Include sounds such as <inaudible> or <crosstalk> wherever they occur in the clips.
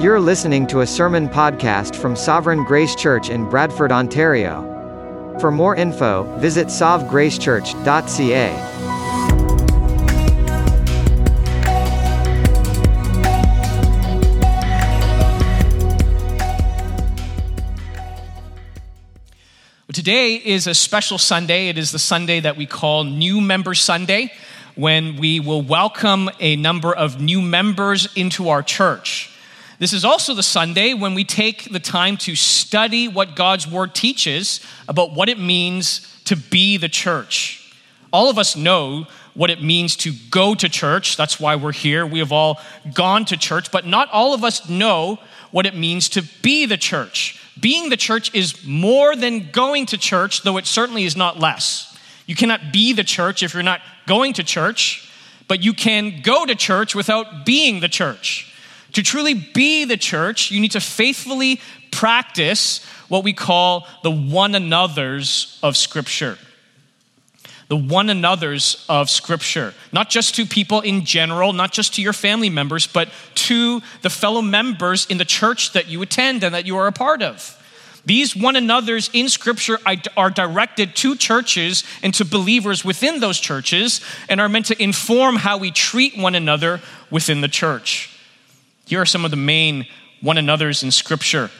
You're listening to a sermon podcast from Sovereign Grace Church in Bradford, Ontario. For more info, visit sovgracechurch.ca. Today is a special Sunday. It is the Sunday that we call New Member Sunday, when we will welcome a number of new members into our church. This is also the Sunday when we take the time to study what God's Word teaches about what it means to be the church. All of us know what it means to go to church. That's why we're here. We have all gone to church, but not all of us know what it means to be the church. Being the church is more than going to church, though it certainly is not less. You cannot be the church if you're not going to church, but you can go to church without being the church. To truly be the church, you need to faithfully practice what we call the one another's of Scripture. The one another's of Scripture. Not just to people in general, not just to your family members, but to the fellow members in the church that you attend and that you are a part of. These one another's in Scripture are directed to churches and to believers within those churches and are meant to inform how we treat one another within the church. Here are some of the main one another's in Scripture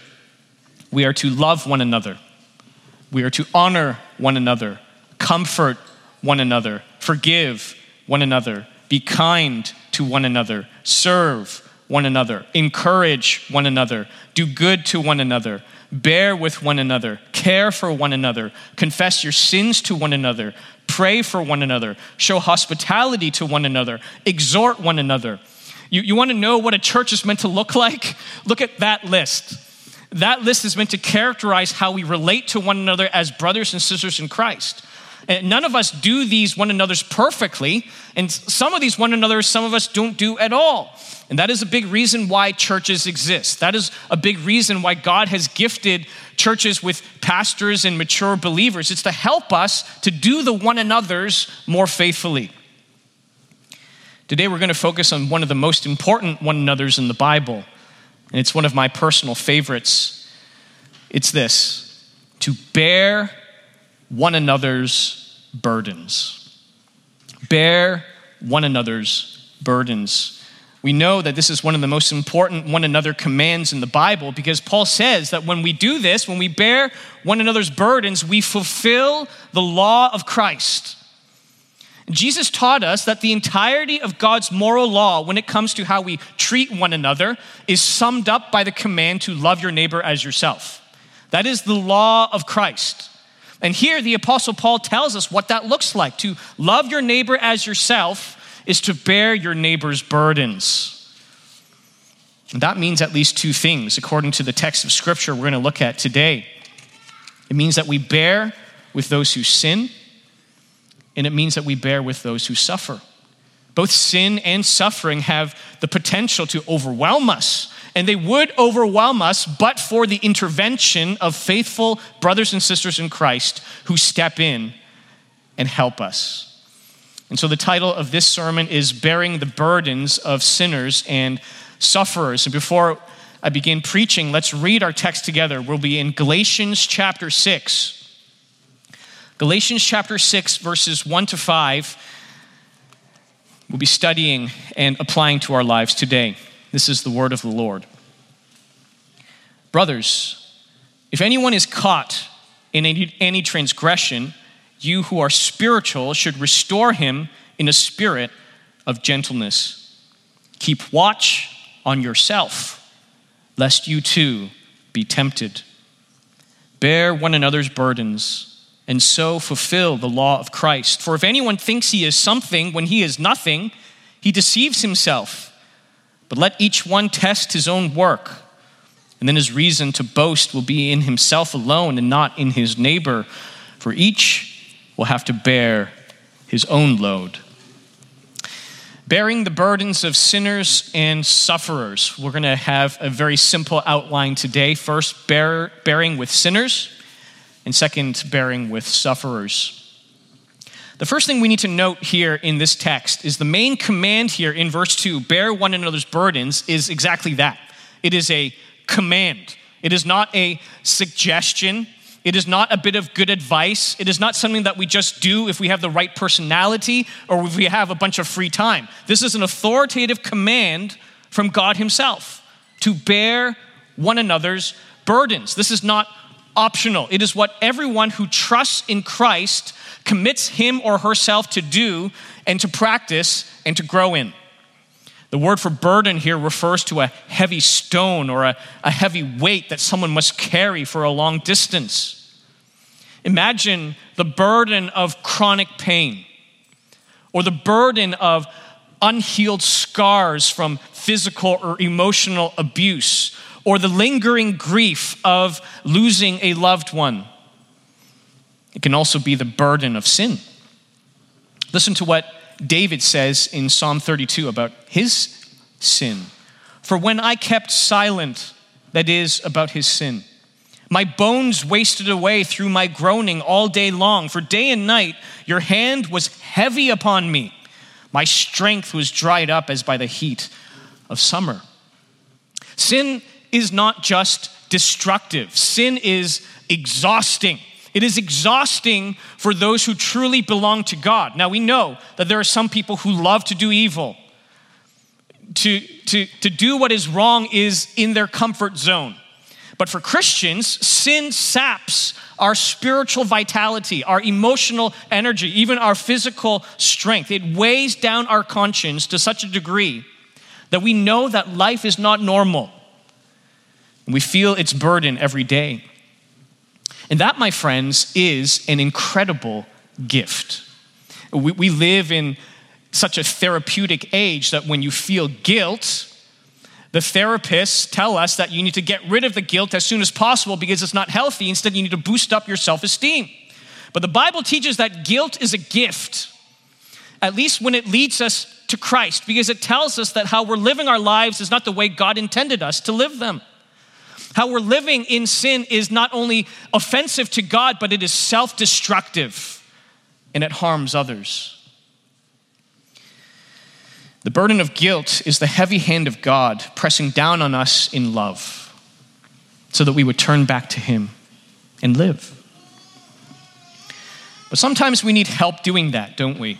we are to love one another, we are to honor one another, comfort one another, forgive one another, be kind to one another, serve one another, encourage one another, do good to one another, bear with one another, care for one another, confess your sins to one another, pray for one another, show hospitality to one another, exhort one another. You, you want to know what a church is meant to look like? Look at that list. That list is meant to characterize how we relate to one another as brothers and sisters in Christ. And none of us do these one another's perfectly, and some of these one another's, some of us don't do at all. And that is a big reason why churches exist. That is a big reason why God has gifted churches with pastors and mature believers. It's to help us to do the one another's more faithfully. Today, we're going to focus on one of the most important one another's in the Bible, and it's one of my personal favorites. It's this to bear one another's burdens. Bear one another's burdens. We know that this is one of the most important one another commands in the Bible because Paul says that when we do this, when we bear one another's burdens, we fulfill the law of Christ. Jesus taught us that the entirety of God's moral law, when it comes to how we treat one another, is summed up by the command to love your neighbor as yourself. That is the law of Christ. And here the Apostle Paul tells us what that looks like. To love your neighbor as yourself is to bear your neighbor's burdens. And that means at least two things, according to the text of Scripture we're going to look at today. It means that we bear with those who sin, and it means that we bear with those who suffer. Both sin and suffering have the potential to overwhelm us and they would overwhelm us but for the intervention of faithful brothers and sisters in Christ who step in and help us. And so the title of this sermon is Bearing the Burdens of Sinners and Sufferers. And before I begin preaching, let's read our text together. We'll be in Galatians chapter 6. Galatians chapter 6, verses 1 to 5, we'll be studying and applying to our lives today. This is the word of the Lord. Brothers, if anyone is caught in any, any, transgression, you who are spiritual should restore him in a spirit of gentleness. Keep watch on yourself, lest you too be tempted. Bear one another's burdens, and so fulfill the law of Christ. For if anyone thinks he is something when he is nothing, he deceives himself. But let each one test his own work, and then his reason to boast will be in himself alone and not in his neighbor, for each will have to bear his own load. Bearing the burdens of sinners and sufferers. We're going to have a very simple outline today. First, bear, bearing with sinners, and second, bearing with sufferers. The first thing we need to note here in this text is the main command here in verse 2 bear one another's burdens is exactly that. it is a command. It is not a suggestion. It is not a bit of good advice. It is not something that we just do if we have the right personality or if we have a bunch of free time. This is an authoritative command from God Himself to bear one another's burdens. This is not optional. It is what everyone who trusts in Christ commits him or herself to do and to practice and to grow in. The word for burden here refers to a heavy stone or a, a heavy weight that someone must carry for a long distance. Imagine the burden of chronic pain or the burden of unhealed scars from physical or emotional abuse or the lingering grief of losing a loved one. It can also be the burden of sin. Listen to what David says in Psalm 32 about his sin. For when I kept silent, that is, about his sin, my bones wasted away through my groaning all day long. For day and night your hand was heavy upon me. My strength was dried up as by the heat of summer. Sin is not just destructive, sin is exhausting. It is exhausting for those who truly belong to God. Now, we know that there are some people who love to do evil. To, to, to do what is wrong is in their comfort zone. But for Christians, sin saps our spiritual vitality, our emotional energy, even our physical strength. It weighs down our conscience to such a degree that we know that life is not normal. We feel its burden every day. And that, my friends, is an incredible gift. We, we live in such a therapeutic age that when you feel guilt, the therapists tell us that you need to get rid of the guilt as soon as possible because it's not healthy. Instead, you need to boost up your self esteem. But the Bible teaches that guilt is a gift, at least when it leads us to Christ, because it tells us that how we're living our lives is not the way God intended us to live them. How we're living in sin is not only offensive to God, but it is self destructive and it harms others. The burden of guilt is the heavy hand of God pressing down on us in love so that we would turn back to Him and live. But sometimes we need help doing that, don't we?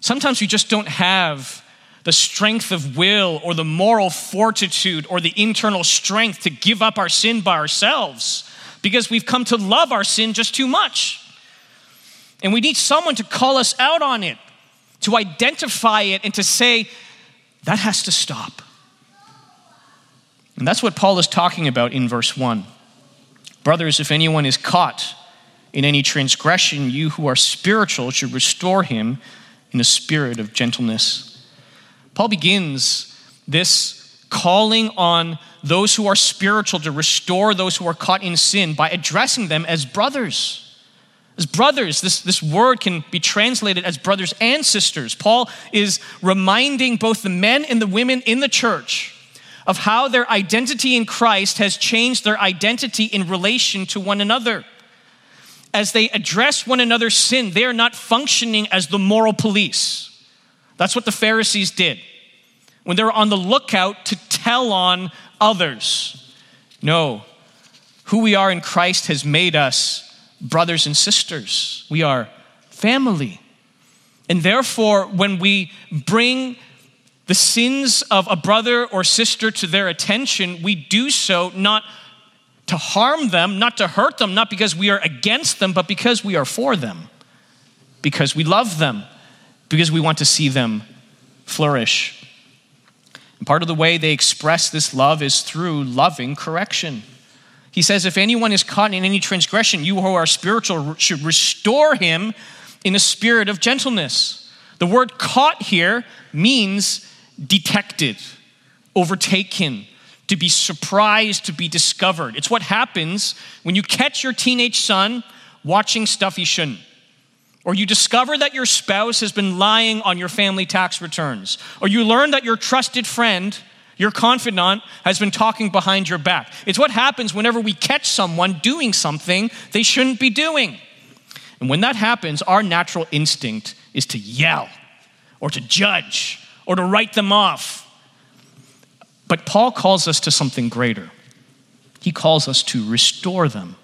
Sometimes we just don't have the strength of will or the moral fortitude or the internal strength to give up our sin by ourselves because we've come to love our sin just too much. And we need someone to call us out on it, to identify it, and to say, that has to stop. And that's what Paul is talking about in verse 1. Brothers, if anyone is caught in any transgression, you who are spiritual should restore him in a spirit of gentleness. Paul begins this calling on those who are spiritual to restore those who are caught in sin by addressing them as brothers. As brothers, this, this word can be translated as brothers and sisters. Paul is reminding both the men and the women in the church of how their identity in Christ has changed their identity in relation to one another. As they address one another's sin, they are not functioning as the moral police. That's what the Pharisees did when they were on the lookout to tell on others. No, who we are in Christ has made us brothers and sisters. We are family. And therefore, when we bring the sins of a brother or sister to their attention, we do so not to harm them, not to hurt them, not because we are against them, but because we are for them, because we love them, because we want to see them flourish. And part of the way they express this love is through loving correction. He says, If anyone is caught in any transgression, you who are spiritual should restore him in a spirit of gentleness. The word caught here means detected, overtaken, to be surprised, to be discovered. It's what happens when you catch your teenage son watching stuff he shouldn't or you discover that your spouse has been lying on your family tax returns, or you learn that your trusted friend, your confidant, has been talking behind your back. It's what happens whenever we catch someone doing something they shouldn't be doing. And when that happens, our natural instinct is to yell, or to judge, or to write them off. But Paul calls us to something greater. He calls us to restore them.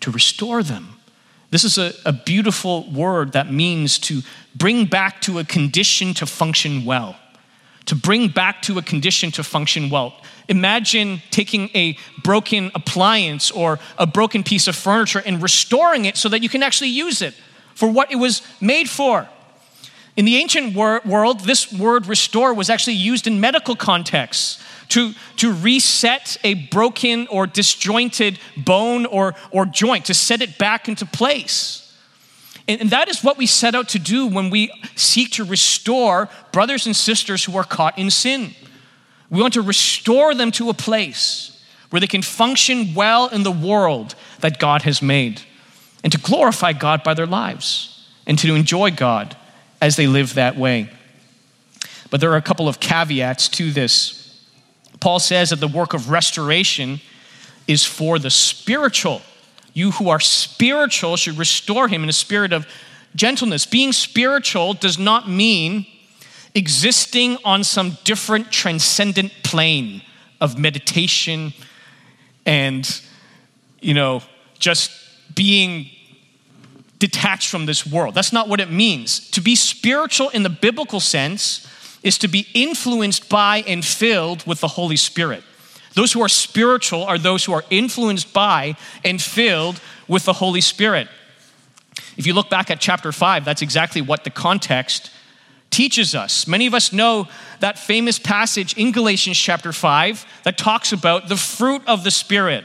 To restore them. This is a, a beautiful word that means to bring back to a condition to function well. To bring back to a condition to function well. Imagine taking a broken appliance or a broken piece of furniture and restoring it so that you can actually use it for what it was made for. In the ancient wor- world, this word restore was actually used in medical contexts to, to reset a broken or disjointed bone or, or joint, to set it back into place. And, and that is what we set out to do when we seek to restore brothers and sisters who are caught in sin. We want to restore them to a place where they can function well in the world that God has made and to glorify God by their lives and to enjoy God as they live that way. But there are a couple of caveats to this. Paul says that the work of restoration is for the spiritual. You who are spiritual should restore him in a spirit of gentleness. Being spiritual does not mean existing on some different transcendent plane of meditation and, you know, just being detached from this world. That's not what it means. To be spiritual in the biblical sense is to be influenced by and filled with the Holy Spirit. Those who are spiritual are those who are influenced by and filled with the Holy Spirit. If you look back at chapter 5, that's exactly what the context teaches us. Many of us know that famous passage in Galatians chapter 5 that talks about the fruit of the Spirit.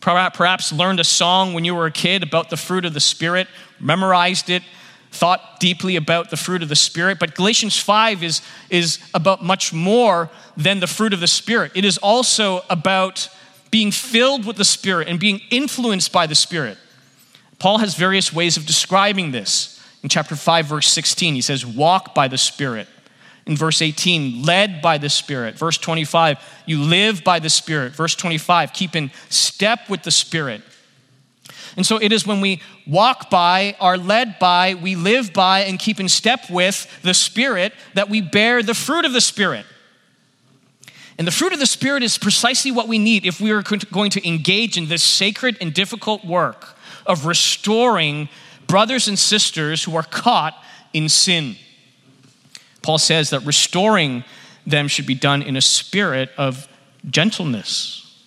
Perhaps learned a song when you were a kid about the fruit of the Spirit, memorized it, thought deeply about the fruit of the Spirit. But Galatians 5 is, is about much more than the fruit of the Spirit. It is also about being filled with the Spirit and being influenced by the Spirit. Paul has various ways of describing this. In chapter 5, verse 16, he says, Walk by the Spirit. In verse 18, led by the Spirit. Verse 25, you live by the Spirit. Verse 25, keep in step with the Spirit. And so it is when we walk by, are led by, we live by, and keep in step with the Spirit that we bear the fruit of the Spirit. And the fruit of the Spirit is precisely what we need if we are going to engage in this sacred and difficult work of restoring brothers and sisters who are caught in sin. Paul says that restoring them should be done in a spirit of gentleness,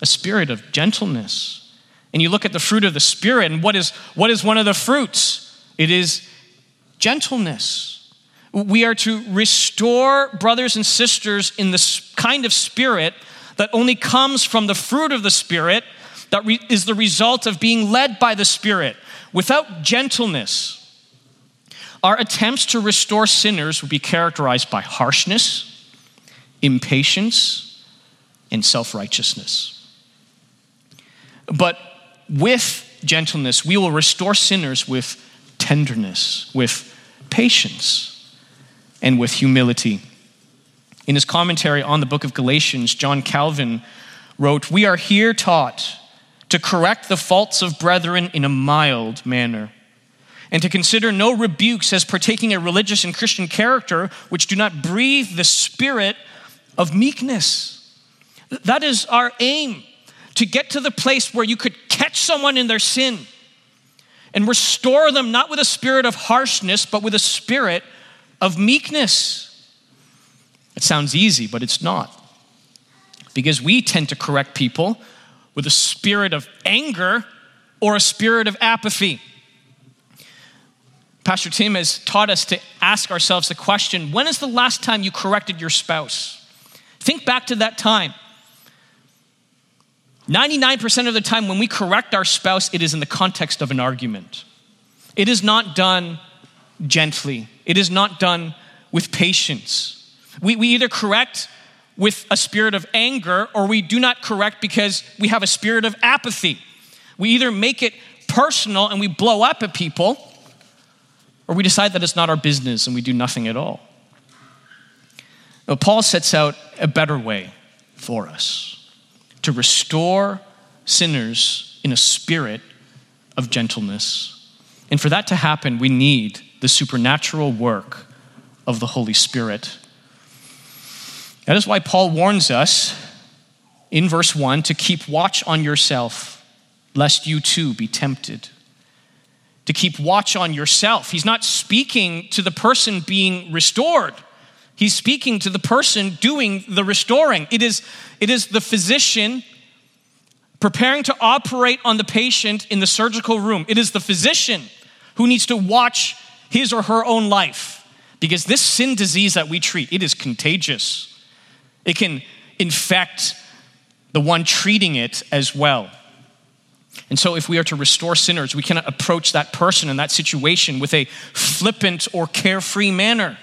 a spirit of gentleness. And you look at the fruit of the Spirit, and what is, what is one of the fruits? It is gentleness. We are to restore brothers and sisters in the kind of spirit that only comes from the fruit of the Spirit, that re- is the result of being led by the Spirit. Without gentleness, our attempts to restore sinners would be characterized by harshness, impatience, and self righteousness. But with gentleness, we will restore sinners with tenderness, with patience, and with humility. In his commentary on the book of Galatians, John Calvin wrote, We are here taught to correct the faults of brethren in a mild manner and to consider no rebukes as partaking a religious and Christian character which do not breathe the spirit of meekness. That is our aim to get to the place where you could catch someone in their sin and restore them not with a spirit of harshness, but with a spirit of meekness. It sounds easy, but it's not. Because we tend to correct people with a spirit of anger or a spirit of apathy. Pastor Tim has taught us to ask ourselves the question when is the last time you corrected your spouse? Think back to that time. 99% of the time, when we correct our spouse, it is in the context of an argument. It is not done gently, it is not done with patience. We, we either correct with a spirit of anger or we do not correct because we have a spirit of apathy. We either make it personal and we blow up at people or we decide that it's not our business and we do nothing at all. Now, Paul sets out a better way for us to restore sinners in a spirit of gentleness. And for that to happen, we need the supernatural work of the Holy Spirit. That is why Paul warns us in verse 1 to keep watch on yourself, lest you too be tempted. To keep watch on yourself. He's not speaking to the person being restored. He's speaking to the person doing the restoring. It is, it is the physician preparing to operate on the patient in the surgical room. It is the physician who needs to watch his or her own life because this sin disease that we treat, it is contagious. It can infect the one treating it as well. And so, if we are to restore sinners, we cannot approach that person in that situation with a flippant or carefree manner,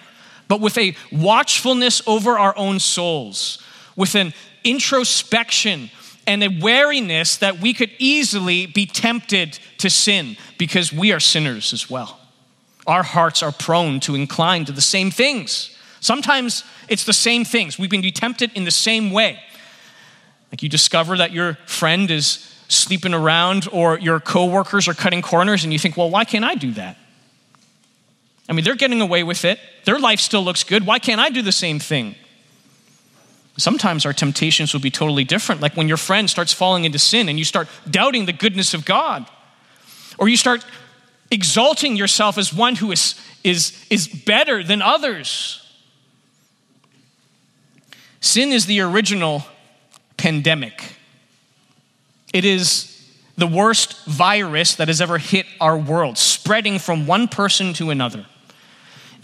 but with a watchfulness over our own souls, with an introspection and a wariness that we could easily be tempted to sin because we are sinners as well. Our hearts are prone to incline to the same things. Sometimes it's the same things. We've been tempted in the same way. Like you discover that your friend is sleeping around or your coworkers are cutting corners and you think, well, why can't I do that? I mean, they're getting away with it. Their life still looks good. Why can't I do the same thing? Sometimes our temptations will be totally different, like when your friend starts falling into sin and you start doubting the goodness of God, or you start exalting yourself as one who is, is, is better than others. Sin is the original pandemic. It is the worst virus that has ever hit our world, spreading from one person to another.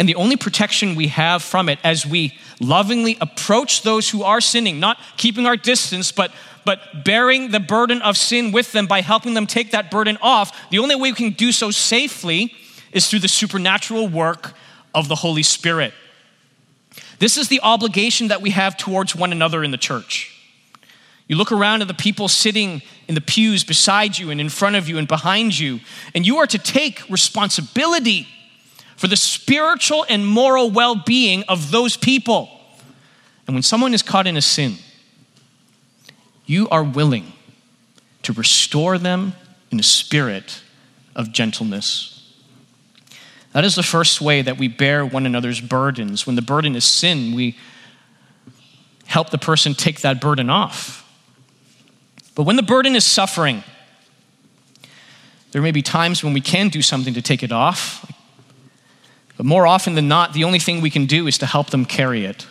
And the only protection we have from it as we lovingly approach those who are sinning, not keeping our distance, but, but bearing the burden of sin with them by helping them take that burden off, the only way we can do so safely is through the supernatural work of the Holy Spirit. This is the obligation that we have towards one another in the church. You look around at the people sitting in the pews beside you and in front of you and behind you, and you are to take responsibility for the spiritual and moral well being of those people. And when someone is caught in a sin, you are willing to restore them in a spirit of gentleness. That is the first way that we bear one another's burdens. When the burden is sin, we help the person take that burden off. But when the burden is suffering, there may be times when we can do something to take it off, but more often than not, the only thing we can do is to help them carry it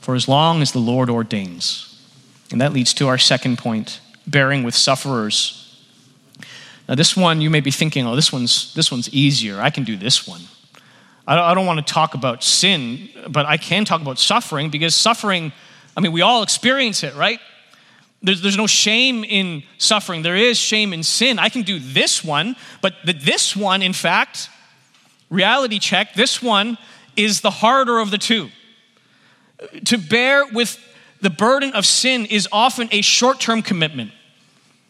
for as long as the Lord ordains. And that leads to our second point bearing with sufferers. Now, this one you may be thinking, oh, this one's, this one's easier. I can do this one. I don't, want to talk about sin, but I can talk about suffering because suffering, I mean, we all experience it, right? There's, there's no shame in suffering. There is shame in sin. I can do this one, but the, this one, in fact, reality check, this one is the harder of the two. To bear with the burden of sin is often a short term commitment.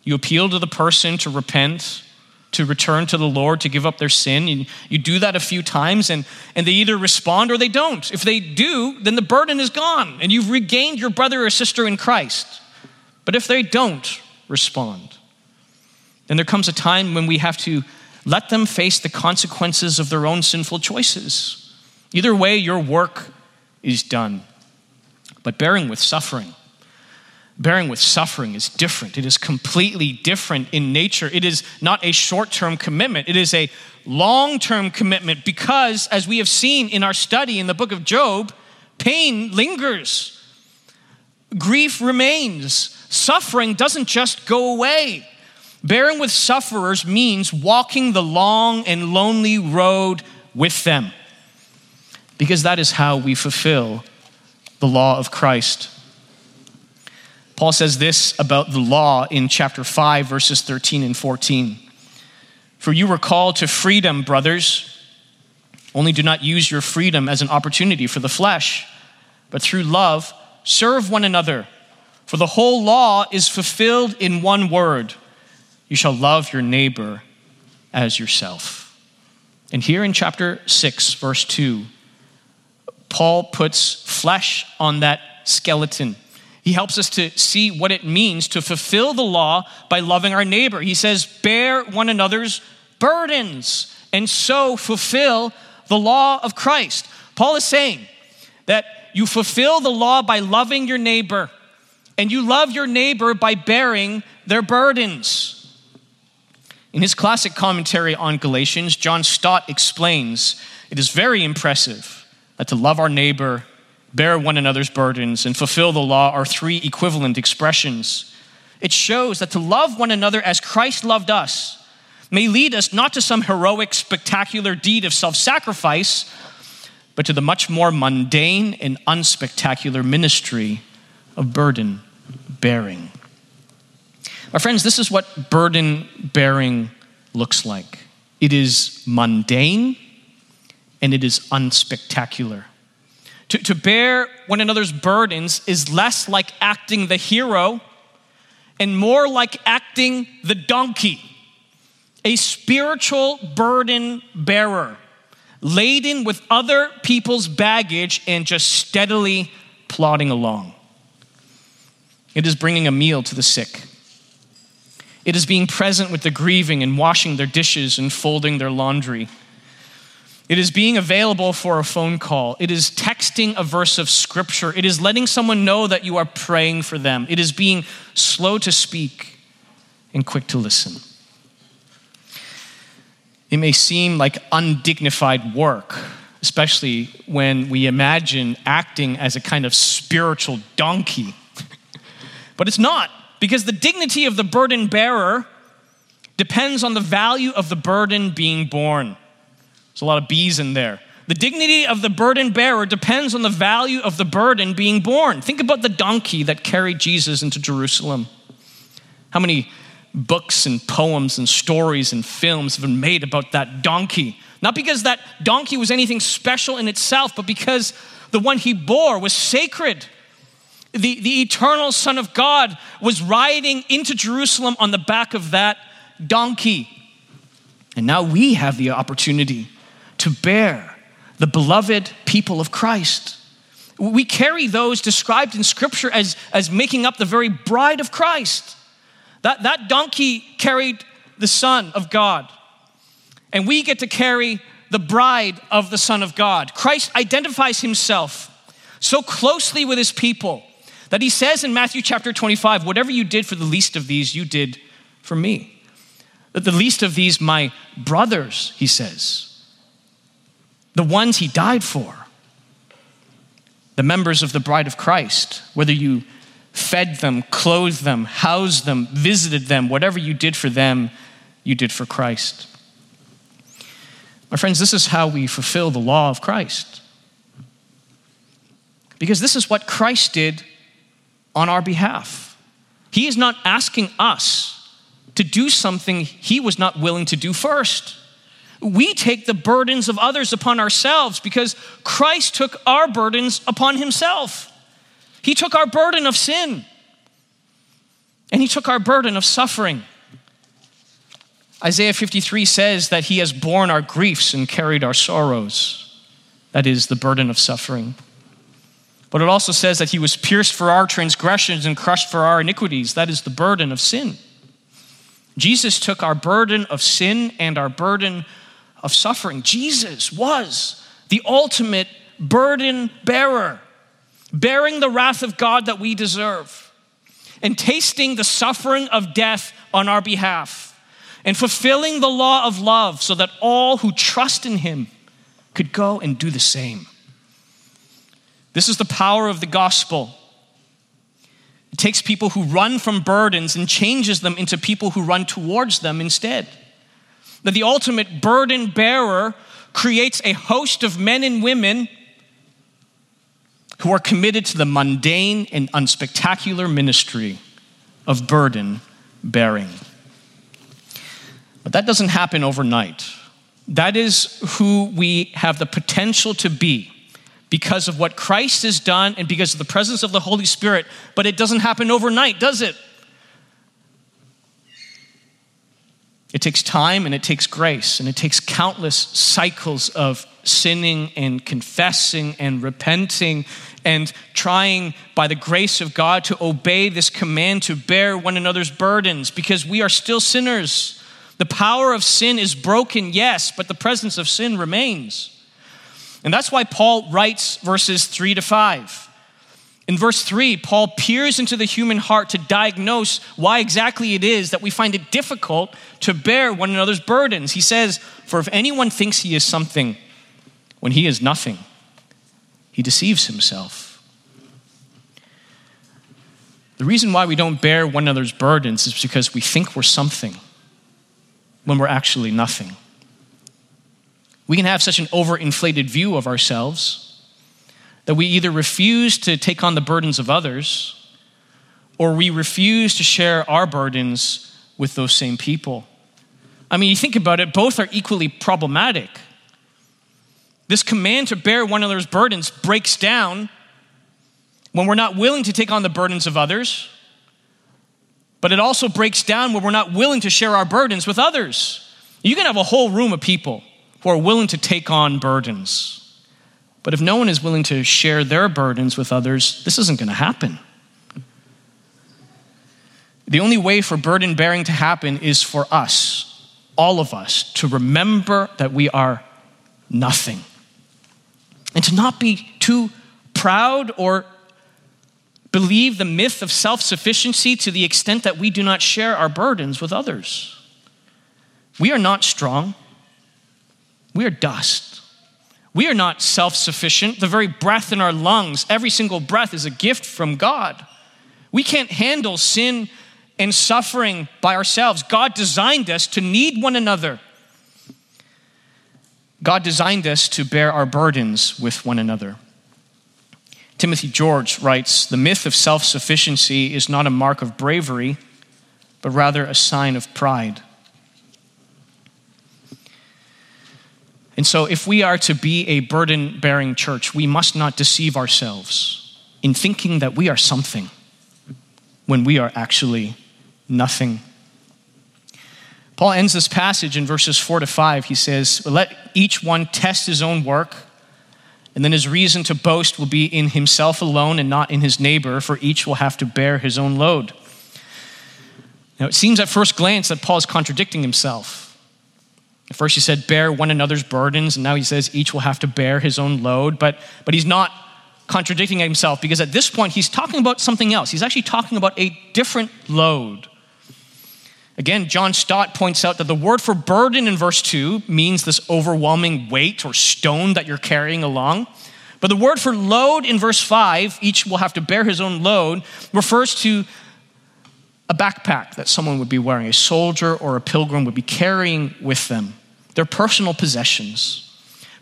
You appeal to the person to repent, to return to the Lord, to give up their sin. And you do that a few times, and, and they either respond or they don't. If they do, then the burden is gone, and you've regained your brother or sister in Christ. But if they don't respond, then there comes a time when we have to let them face the consequences of their own sinful choices. Either way, your work is done. But bearing with suffering, bearing with suffering is different. It is completely different in nature. It is not a short term commitment, it is a long term commitment because, as we have seen in our study in the book of Job, pain lingers, grief remains, suffering doesn't just go away. Bearing with sufferers means walking the long and lonely road with them, because that is how we fulfill the law of Christ. Paul says this about the law in chapter 5, verses 13 and 14. For you were called to freedom, brothers. Only do not use your freedom as an opportunity for the flesh, but through love, serve one another. For the whole law is fulfilled in one word you shall love your neighbor as yourself. And here in chapter 6, verse 2, Paul puts flesh on that skeleton. He helps us to see what it means to fulfill the law by loving our neighbor. He says, Bear one another's burdens and so fulfill the law of Christ. Paul is saying that you fulfill the law by loving your neighbor, and you love your neighbor by bearing their burdens. In his classic commentary on Galatians, John Stott explains it is very impressive that to love our neighbor, bear one another's burdens, and fulfill the law are three equivalent expressions. It shows that to love one another as Christ loved us may lead us not to some heroic, spectacular deed of self sacrifice, but to the much more mundane and unspectacular ministry of burden bearing. My friends, this is what burden bearing looks like it is mundane and it is unspectacular. To, to bear one another's burdens is less like acting the hero and more like acting the donkey, a spiritual burden bearer, laden with other people's baggage and just steadily plodding along. It is bringing a meal to the sick it is being present with the grieving and washing their dishes and folding their laundry. It is being available for a phone call. It is texting a verse of scripture. It is letting someone know that you are praying for them. It is being slow to speak and quick to listen. It may seem like undignified work, especially when we imagine acting as a kind of spiritual donkey. <laughs> but it's not. Because the dignity of the burden bearer depends on the value of the burden being borne. There's a lot of B's in there. The dignity of the burden bearer depends on the value of the burden being borne. Think about the donkey that carried Jesus into Jerusalem. How many books and poems and stories and films have been made about that donkey? Not because that donkey was anything special in itself, but because the one he bore was sacred the, the eternal Son of God was riding into Jerusalem on the back of that donkey. And now we have the opportunity to bear the beloved people of Christ. We carry those described in Scripture as, as making up the very bride of Christ. That, that donkey carried the Son of God, and we get to carry the bride of the Son of God. Christ identifies himself so closely with his people that he says in Matthew chapter 25, whatever you did for the least of these, you did for me. That the least of these, my brothers, he says, the ones he died for, the members of the bride of Christ, whether you fed them, clothed them, housed them, visited them, whatever you did for them, you did for Christ. My friends, this is how we fulfill the law of Christ. Because this is what Christ did on our behalf. He is not asking us to do something he was not willing to do first. We take the burdens of others upon ourselves because Christ took our burdens upon himself. He took our burden of sin and he took our burden of suffering. Isaiah 53 says that he has borne our griefs and carried our sorrows. That is the burden of suffering. But it also says that he was pierced for our transgressions and crushed for our iniquities. That is the burden of sin. Jesus took our burden of sin and our burden of suffering. Jesus was the ultimate burden bearer, bearing the wrath of God that we deserve, and tasting the suffering of death on our behalf, and fulfilling the law of love so that all who trust in him could go and do the same. This is the power of the gospel. It takes people who run from burdens and changes them into people who run towards them instead. That the ultimate burden bearer creates a host of men and women who are committed to the mundane and unspectacular ministry of burden bearing. But that doesn't happen overnight. That is who we have the potential to be because of what Christ has done and because of the presence of the Holy Spirit, but it doesn't happen overnight, does it? It takes time and it takes grace and it takes countless cycles of sinning and confessing and repenting and trying by the grace of God to obey this command to bear one another's burdens because we are still sinners. The power of sin is broken, yes, but the presence of sin remains. And that's why Paul writes verses 3 to 5. In verse 3, Paul peers into the human heart to diagnose why exactly it is that we find it difficult to bear one another's burdens. He says, For if anyone thinks he is something when he is nothing, he deceives himself. The reason why we don't bear one another's burdens is because we think we're something when we're actually nothing. We can have such an overinflated view of ourselves that we either refuse to take on the burdens of others or we refuse to share our burdens with those same people. I mean, you think about it, both are equally problematic. This command to bear one another's burdens breaks down when we're not willing to take on the burdens of others, but it also breaks down when we're not willing to share our burdens with others. You can have a whole room of people who are willing to take on burdens. But if no one is willing to share their burdens with others, this isn't going to happen. The only way for burden bearing to happen is for us, all of us, to remember that we are nothing. And to not be too proud or believe the myth of self sufficiency to the extent that we do not share our burdens with others. We are not strong, we are dust. We are not self sufficient. The very breath in our lungs, every single breath, is a gift from God. We can't handle sin and suffering by ourselves. God designed us to need one another. God designed us to bear our burdens with one another. Timothy George writes The myth of self sufficiency is not a mark of bravery, but rather a sign of pride. And so, if we are to be a burden bearing church, we must not deceive ourselves in thinking that we are something when we are actually nothing. Paul ends this passage in verses 4 to 5. He says, Let each one test his own work, and then his reason to boast will be in himself alone and not in his neighbor, for each will have to bear his own load. Now, it seems at first glance that Paul is contradicting himself. First, he said, bear one another's burdens, and now he says each will have to bear his own load. But, but he's not contradicting himself because at this point he's talking about something else. He's actually talking about a different load. Again, John Stott points out that the word for burden in verse 2 means this overwhelming weight or stone that you're carrying along. But the word for load in verse 5, each will have to bear his own load, refers to a backpack that someone would be wearing, a soldier or a pilgrim would be carrying with them their personal possessions.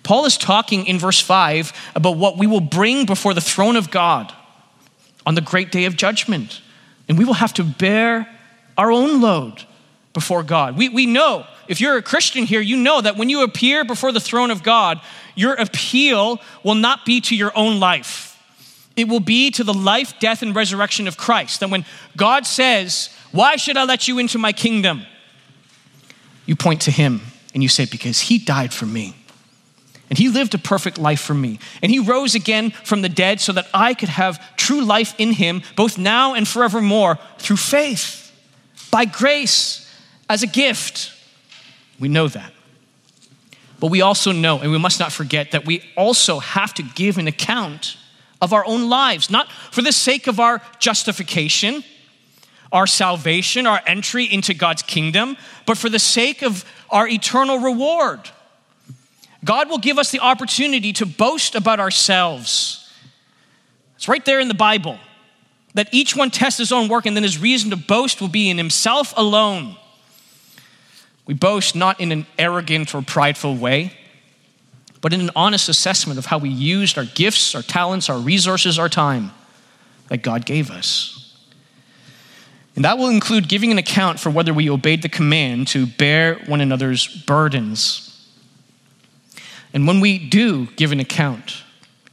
Paul is talking in verse 5 about what we will bring before the throne of God on the great day of judgment. And we will have to bear our own load before God. We, we know, if you're a Christian here, you know that when you appear before the throne of God, your appeal will not be to your own life. It will be to the life, death, and resurrection of Christ. That when God says, Why should I let you into my kingdom? You point to Him and you say, Because he died for me. And he lived a perfect life for me. And he rose again from the dead so that I could have true life in him, both now and forevermore, through faith, by grace, as a gift. We know that. But we also know, and we must not forget, that we also have to give an account of our own lives, not for the sake of our justification, our salvation, our entry into God's kingdom, but for the sake of our eternal reward. God will give us the opportunity to boast about ourselves. It's right there in the Bible that each one tests his own work, and then his reason to boast will be in himself alone. We boast not in an arrogant or prideful way, but in an honest assessment of how we used our gifts, our talents, our resources, our time that God gave us. And that will include giving an account for whether we obeyed the command to bear one another's burdens. And when we do give an account,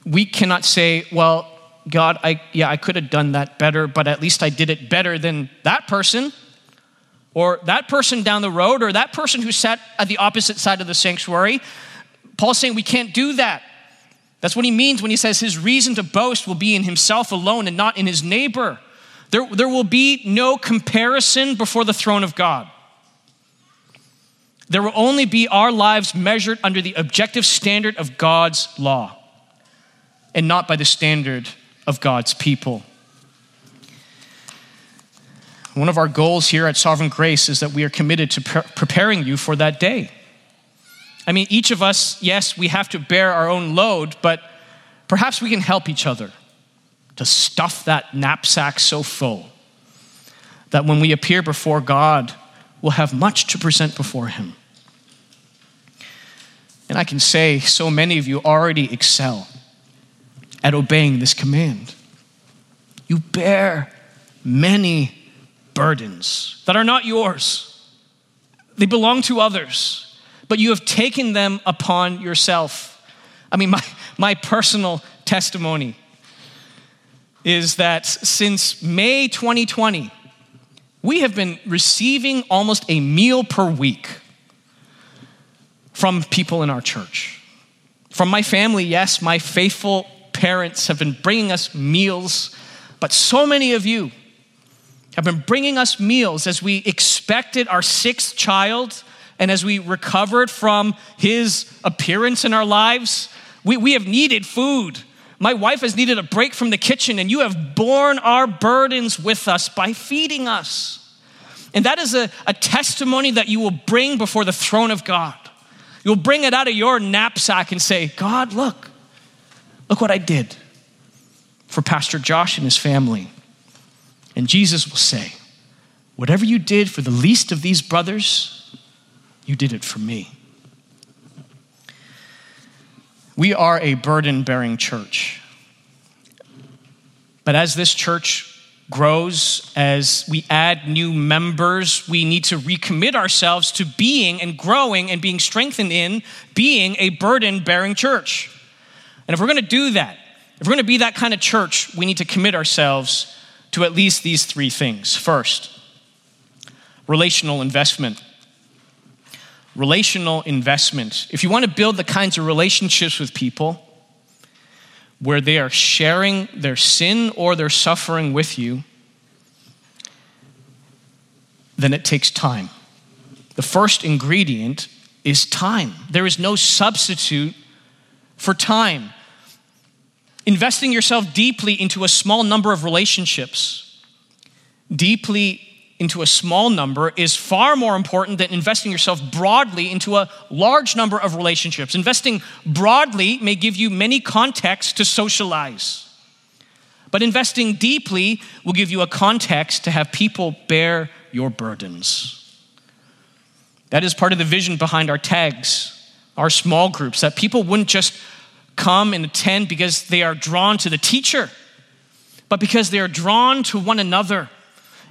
we cannot say, well, God, I, yeah, I could have done that better, but at least I did it better than that person, or that person down the road, or that person who sat at the opposite side of the sanctuary. Paul's saying we can't do that. That's what he means when he says his reason to boast will be in himself alone and not in his neighbor. There, there will be no comparison before the throne of God. there will only be our lives measured under the objective standard of God's law and not by the standard of God's people. One of our goals here at Sovereign Grace is that we are committed to pre- preparing you for that day. I mean, each of us, yes, we have to bear our own load, but perhaps we can help each other to stuff that knapsack so full that when we appear before God, we'll have much to present before Him. And I can say, so many of you already excel at obeying this command. You bear many burdens that are not yours, they belong to others, but you have taken them upon yourself. I mean, <laughs> my, my personal testimony is that since May 2020, we have been receiving almost a meal per week from people in our church. From my family, yes, my faithful parents have been bringing us meals, but so many of you have been bringing us meals as we expected our sixth child and as we recovered from his appearance in our lives. We, we have needed food. My wife has needed a break from the kitchen, and you have borne our burdens with us by feeding us. And that is a, a testimony that you will bring before the throne of God. You'll bring it out of your knapsack and say, God, look, look what I did for Pastor Josh and his family. And Jesus will say, Whatever you did for the least of these brothers, you did it for me. We are a burden bearing church. But as this church grows, as we add new members, we need to recommit ourselves to being and growing and being strengthened in being a burden bearing church. And if we're going to do that, if we're going to be that kind of church, we need to commit ourselves to at least these three things. First, relational investment. Relational investment. If you want to build the kinds of relationships with people where they are sharing their sin or their suffering with you, then it takes time. The first ingredient is time. There is no substitute for time. Investing yourself deeply into a small number of relationships, deeply into a small number, is far more important than investing yourself broadly into a large number of relationships. Investing broadly may give you many contexts to socialize, but investing deeply will give you a context to have people bear your burdens. That is part of the vision behind our tags, our small groups, that people wouldn't just come and attend because they are drawn to the teacher, but because they are drawn to one another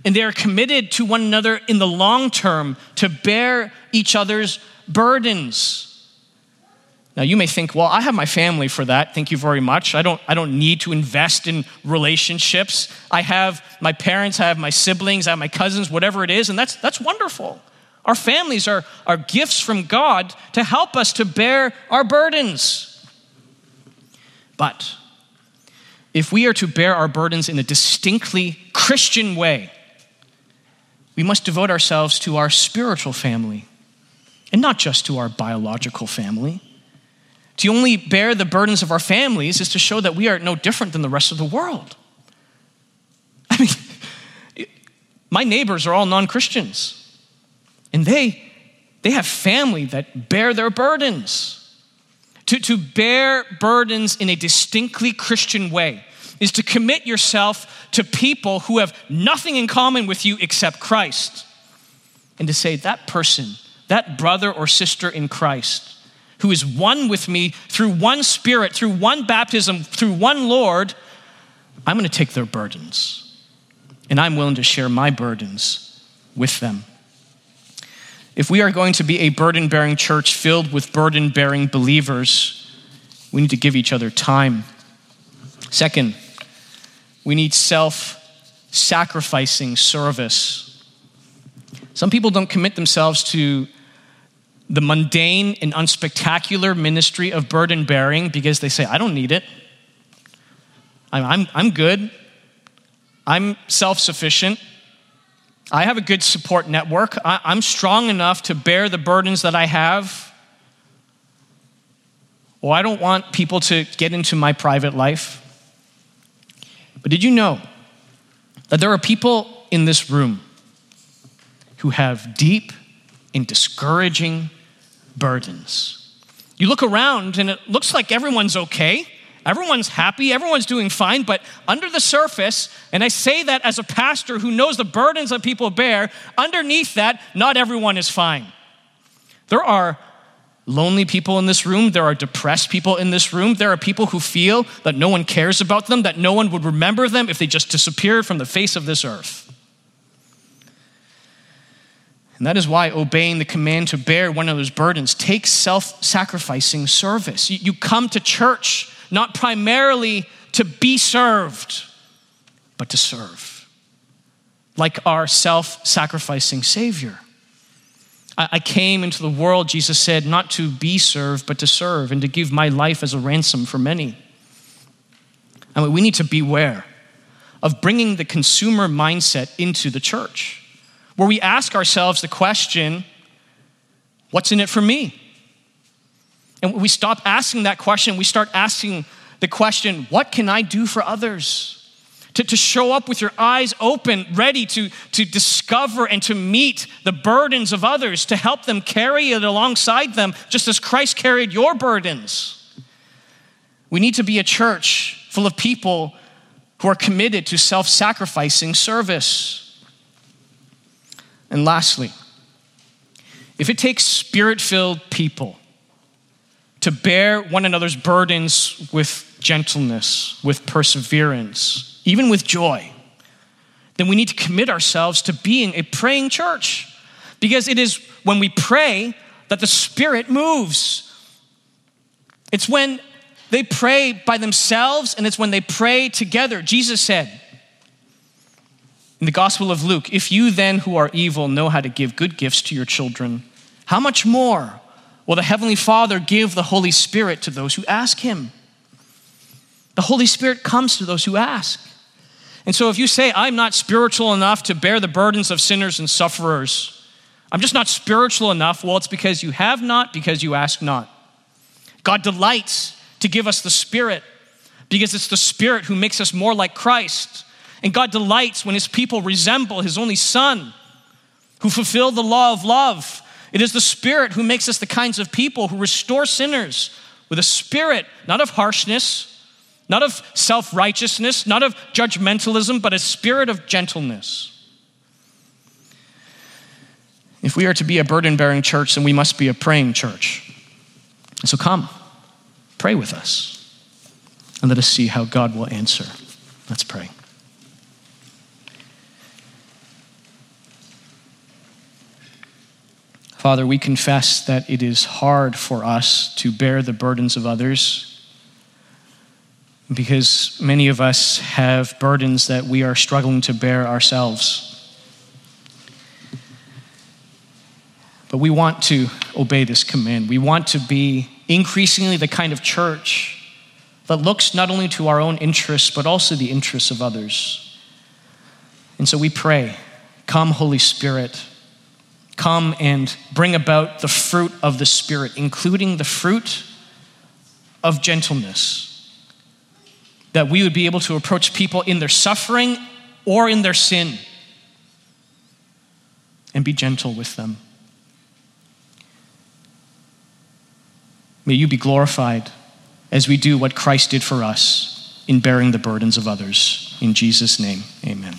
and they are committed to one another in the long term to bear each other's burdens. Now you may think, well, I have my family for that. Thank you very much. I don't, I don't need to invest in relationships. I have my parents, I have my siblings, I have my cousins, whatever it is, and that's, that's wonderful. Our families are, are gifts from God to help us to bear our burdens. But if we are to bear our burdens in a distinctly Christian way, we must devote ourselves to our spiritual family and not just to our biological family. To only bear the burdens of our families is to show that we are no different than the rest of the world. I mean, <laughs> my neighbors are all non Christians, and they, they have family that bear their burdens. To, to bear burdens in a distinctly Christian way is to commit yourself to people who have nothing in common with you except Christ. And to say, that person, that brother or sister in Christ, who is one with me through one spirit, through one baptism, through one Lord, I'm going to take their burdens. And I'm willing to share my burdens with them. If we are going to be a burden bearing church filled with burden bearing believers, we need to give each other time. Second, we need self sacrificing service. Some people don't commit themselves to the mundane and unspectacular ministry of burden bearing because they say, I don't need it. I'm, I'm, I'm good. I'm self sufficient. I have a good support network. I, am strong enough to bear the burdens that I have. Well, I don't want people to get into my private life. But did you know that there are people in this room who have deep and discouraging burdens? You look around and it looks like everyone's okay. Everyone's happy, everyone's doing fine, but under the surface, and I say that as a pastor who knows the burdens that people bear, underneath that, not everyone is fine. There are lonely people in this room, there are depressed people in this room, there are people who feel that no one cares about them, that no one would remember them if they just disappeared from the face of this earth. And that is why obeying the command to bear one those burdens takes self sacrificing service. You come to church not primarily to be served, but to serve, like our self sacrificing Savior. I came into the world, Jesus said, not to be served, but to serve and to give my life as a ransom for many. I mean, we need to beware of bringing the consumer mindset into the church, where we ask ourselves the question, what's in it for me? And we stop asking that question, we start asking the question, what can I do for others? To, to show up with your eyes open, ready to, to discover and to meet the burdens of others, to help them carry it alongside them, just as Christ carried your burdens. We need to be a church full of people who are committed to self sacrificing service. And lastly, if it takes spirit filled people to bear one another's burdens with gentleness, with perseverance, even with joy, then we need to commit ourselves to being a praying church. Because it is when we pray that the Spirit moves. It's when they pray by themselves and it's when they pray together. Jesus said in the Gospel of Luke, If you then who are evil know how to give good gifts to your children, how much more? Will the Heavenly Father give the Holy Spirit to those who ask Him? The Holy Spirit comes to those who ask. And so if you say, I'm not spiritual enough to bear the burdens of sinners and sufferers, I'm just not spiritual enough, well, it's because you have not, because you ask not. God delights to give us the Spirit because it's the Spirit who makes us more like Christ. And God delights when His people resemble His only Son who fulfilled the law of love it is the Spirit who makes us the kinds of people who restore sinners with a spirit, not of harshness, not of self righteousness, not of judgmentalism, but a spirit of gentleness. If we are to be a burden bearing church, then we must be a praying church. So come, pray with us, and let us see how God will answer. Let's pray. Father, we confess that it is hard for us to bear the burdens of others because many of us have burdens that we are struggling to bear ourselves. But we want to obey this command. We want to be increasingly the kind of church that looks not only to our own interests, but also the interests of others. And so we pray, Come, Holy Spirit come and bring about the fruit of the Spirit, including the fruit of gentleness. That we would be able to approach people in their suffering or in their sin and be gentle with them. May you be glorified as we do what Christ did for us in bearing the burdens of others. In Jesus' name, amen.